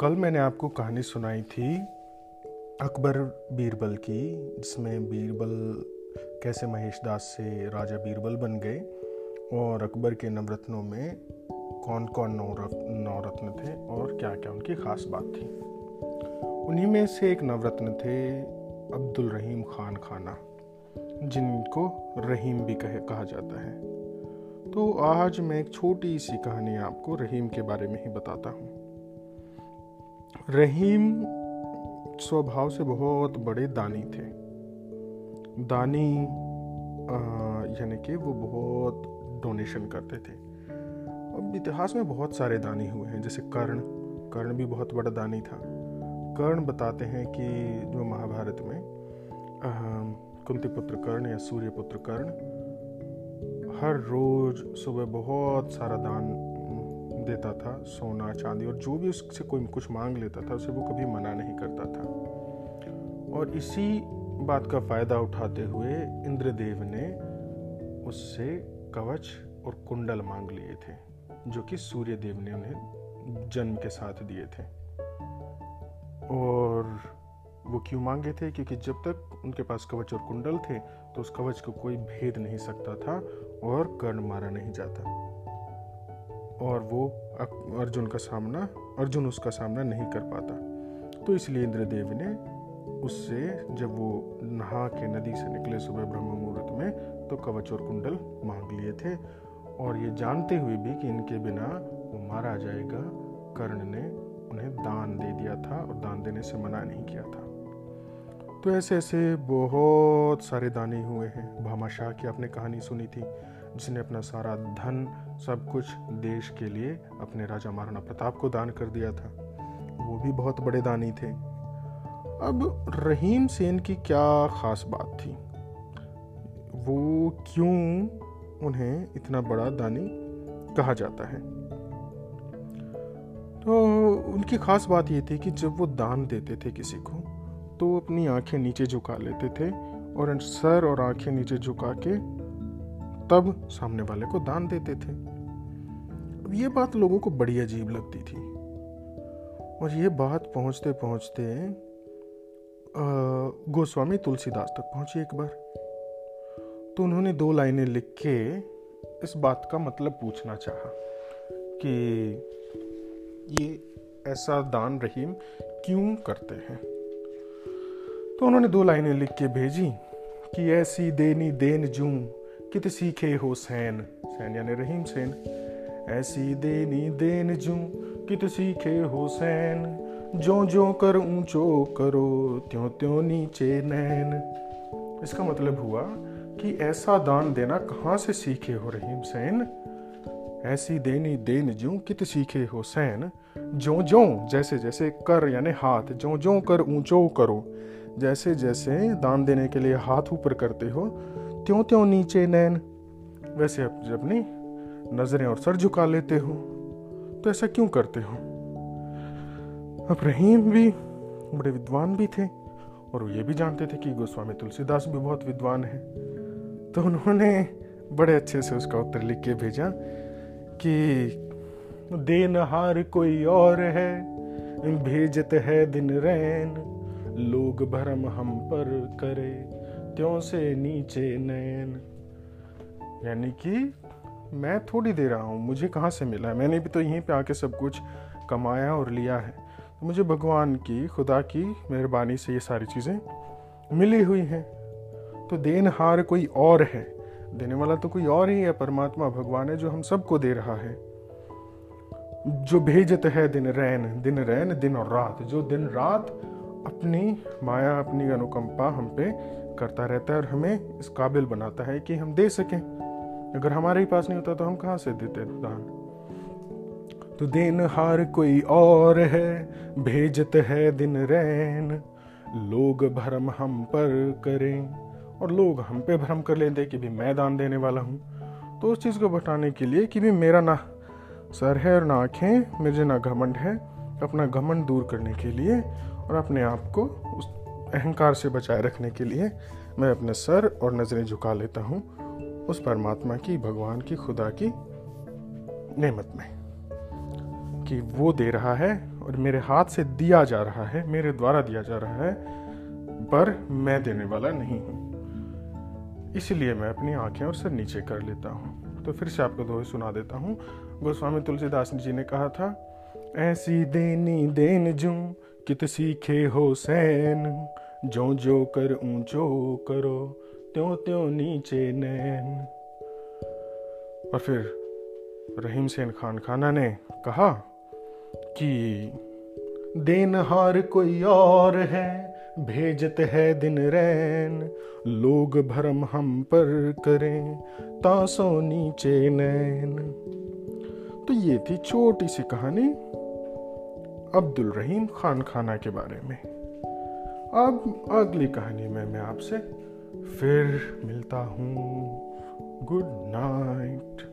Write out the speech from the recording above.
कल मैंने आपको कहानी सुनाई थी अकबर बीरबल की, जिसमें बीरबल कैसे महेश दास से राजा बीरबल बन गए और अकबर के नवरत्नों में कौन कौन नवरत्न थे और क्या क्या उनकी खास बात थी। उन्हीं में से एक नवरत्न थे अब्दुल रहीम खान खाना, जिनको रहीम भी कहे, कहा जाता है। तो आज मैं एक छोटी सी कहानी आपको रहीम के बारे में ही बताता हूँ। रहीम स्वभाव से बहुत बड़े दानी थे। दानी यानी कि वो बहुत डोनेशन करते थे। अब इतिहास में बहुत सारे दानी हुए हैं, जैसे कर्ण। कर्ण भी बहुत बड़ा दानी था। कर्ण बताते हैं कि जो महाभारत में कुंती पुत्र कर्ण या सूर्य पुत्र कर्ण, हर रोज सुबह बहुत सारा दान देता था, सोना, चांदी और जो भी उससे कोई कुछ मांग लेता था, उसे वो कभी मना नहीं करता था। और इसी बात का फ़ायदा उठाते हुए इंद्रदेव ने उससे कवच और कुंडल मांग लिए थे, जो कि सूर्य देव ने उन्हें जन्म के साथ दिए थे। और वो क्यों मांगे थे? क्योंकि जब तक उनके पास कवच और कुंडल थे तो उस कवच को कोई भेद नहीं सकता था और कर्ण मारा नहीं जाता। और वो अर्जुन का सामना, अर्जुन उसका सामना नहीं कर पाता। तो इसलिए इंद्रदेव ने उससे जब वो नहा के नदी से निकले सुबह ब्रह्म मुहूर्त में तो कवच और कुंडल मांग लिए थे। और ये जानते हुए भी कि इनके बिना वो मारा जाएगा, कर्ण ने उन्हें दान दे दिया था और दान देने से मना नहीं किया था। तो ऐसे ऐसे बहुत सारे दानी हुए हैं। भामाशाह की आपने कहानी सुनी थी। जिसने अपना सारा धन, सब कुछ देश के लिए अपने राजा महाराणा प्रताप को दान कर दिया था। वो भी बहुत बड़े दानी थे। अब रहीम सेन की क्या खास बात थी? वो क्यों उन्हें इतना बड़ा दानी कहा जाता है? तो उनकी खास बात ये थी कि जब वो दान देते थे किसी को तो अपनी आँखें नीचे झुका लेते थे और सर और आँखें नीचे झुका के तब सामने वाले को दान देते थे। अब ये बात लोगों को बड़ी अजीब लगती थी। और ये बात पहुँचते पहुँचते गोस्वामी तुलसीदास तक पहुँची एक बार। तो उन्होंने दो लाइनें लिख के इस बात का मतलब पूछना चाहा कि ये ऐसा दान रहीम क्यों करते हैं? तो उन्होंने दो लाइनें लिख के भेजी कि ऐसी देनी देन जूं कित सीखे हो सैन? सैन यानी रहीम सेन। ऐसी देनी देन जू कित सीखे हो सैन। जो जो कर ऊंचो करो, त्यों त्यों नीचे नैन। इसका मतलब हुआ कि ऐसा दान देना कहाँ से सीखे हो रहीम सैन? ऐसी देनी देन जू कित सीखे हो सैन। जो जो जैसे जैसे कर यानी हाथ जो जो कर ऊंचो करो। जैसे जैसे दान देने के लिए हाथ ऊपर करते हो त्यों त्यों नीचे नैन? वैसे आप अपनी नज़रें और सर झुका लेते हो तो ऐसा क्यों करते हो? अब रहीम भी, बड़े विद्वान भी थे, और ये भी जानते थे कि गोस्वामी तुलसीदास भी बहुत विद्वान है। तो उन्होंने बड़े अच्छे से उसका उत्तर लिख के भेजा कि देनहार कोई और है, भेजत है दिन रैन, लोग भरम हम पर करे। त्यों से नीचे नैन। यानी कि मैं थोड़ी दे रहा हूँ मुझे कहाँ से मिला है? मैंने भी तो यहीं पे आके सब कुछ कमाया और लिया है। तो मुझे भगवान की, खुदा की मेहरबानी से ये सारी चीज़ें मिली हुई हैं। तो देन हार कोई और है? देने वाला तो कोई और ही है, परमात्मा भगवान है जो हम सबको दे रहा है। जो भेजत है दिन रैन दिन रैन, दिन और रात। जो दिन रात अपनी माया, अपनी अनुकंपा हम पे करता रहता है और हमें इस काबिल बनाता है कि हम दे सकें। अगर हमारे ही पास नहीं होता तो हम कहाँ से देते दान? तो दिन हार कोई और है, भेजत है दिन रैन। लोग भरम हम पर करें और लोग हम पे भ्रम कर लेते कि भी मैं दान देने वाला हूँ। तो उस चीज़ को बताने के लिए कि भी मेरा ना सर है और ना आँखें, मुझे ना घमंड है, अपना घमंड दूर करने के लिए और अपने आप को उस अहंकार से बचाए रखने के लिए मैं अपने सर और नज़रें झुका लेता हूँ उस परमात्मा की, भगवान की, खुदा की नेमत में कि वो दे रहा है और मेरे हाथ से दिया जा रहा है, मेरे द्वारा दिया जा रहा है, पर मैं देने वाला नहीं हूँ। इसलिए मैं अपनी आँखें और सर नीचे कर लेता हूँ। तो फिर से आपको दोहे सुना देता हूँ। गोस्वामी तुलसीदास जी ने कहा था, ऐसी देनी देन जू कित सीखे हो सैन? जो जो कर ऊंचो करो, त्यों त्यों नीचे नैन। और फिर रहीम सेन खान खाना ने कहा कि देनहार कोई और है, भेजत है दिन रैन। लोग भरम हम पर करें, तासो नीचे नैन। तो ये थी छोटी सी कहानी। अब्दुल रहीम खान खाना के बारे में। अब अगली कहानी में मैं आपसे फिर मिलता हूँ। Good night.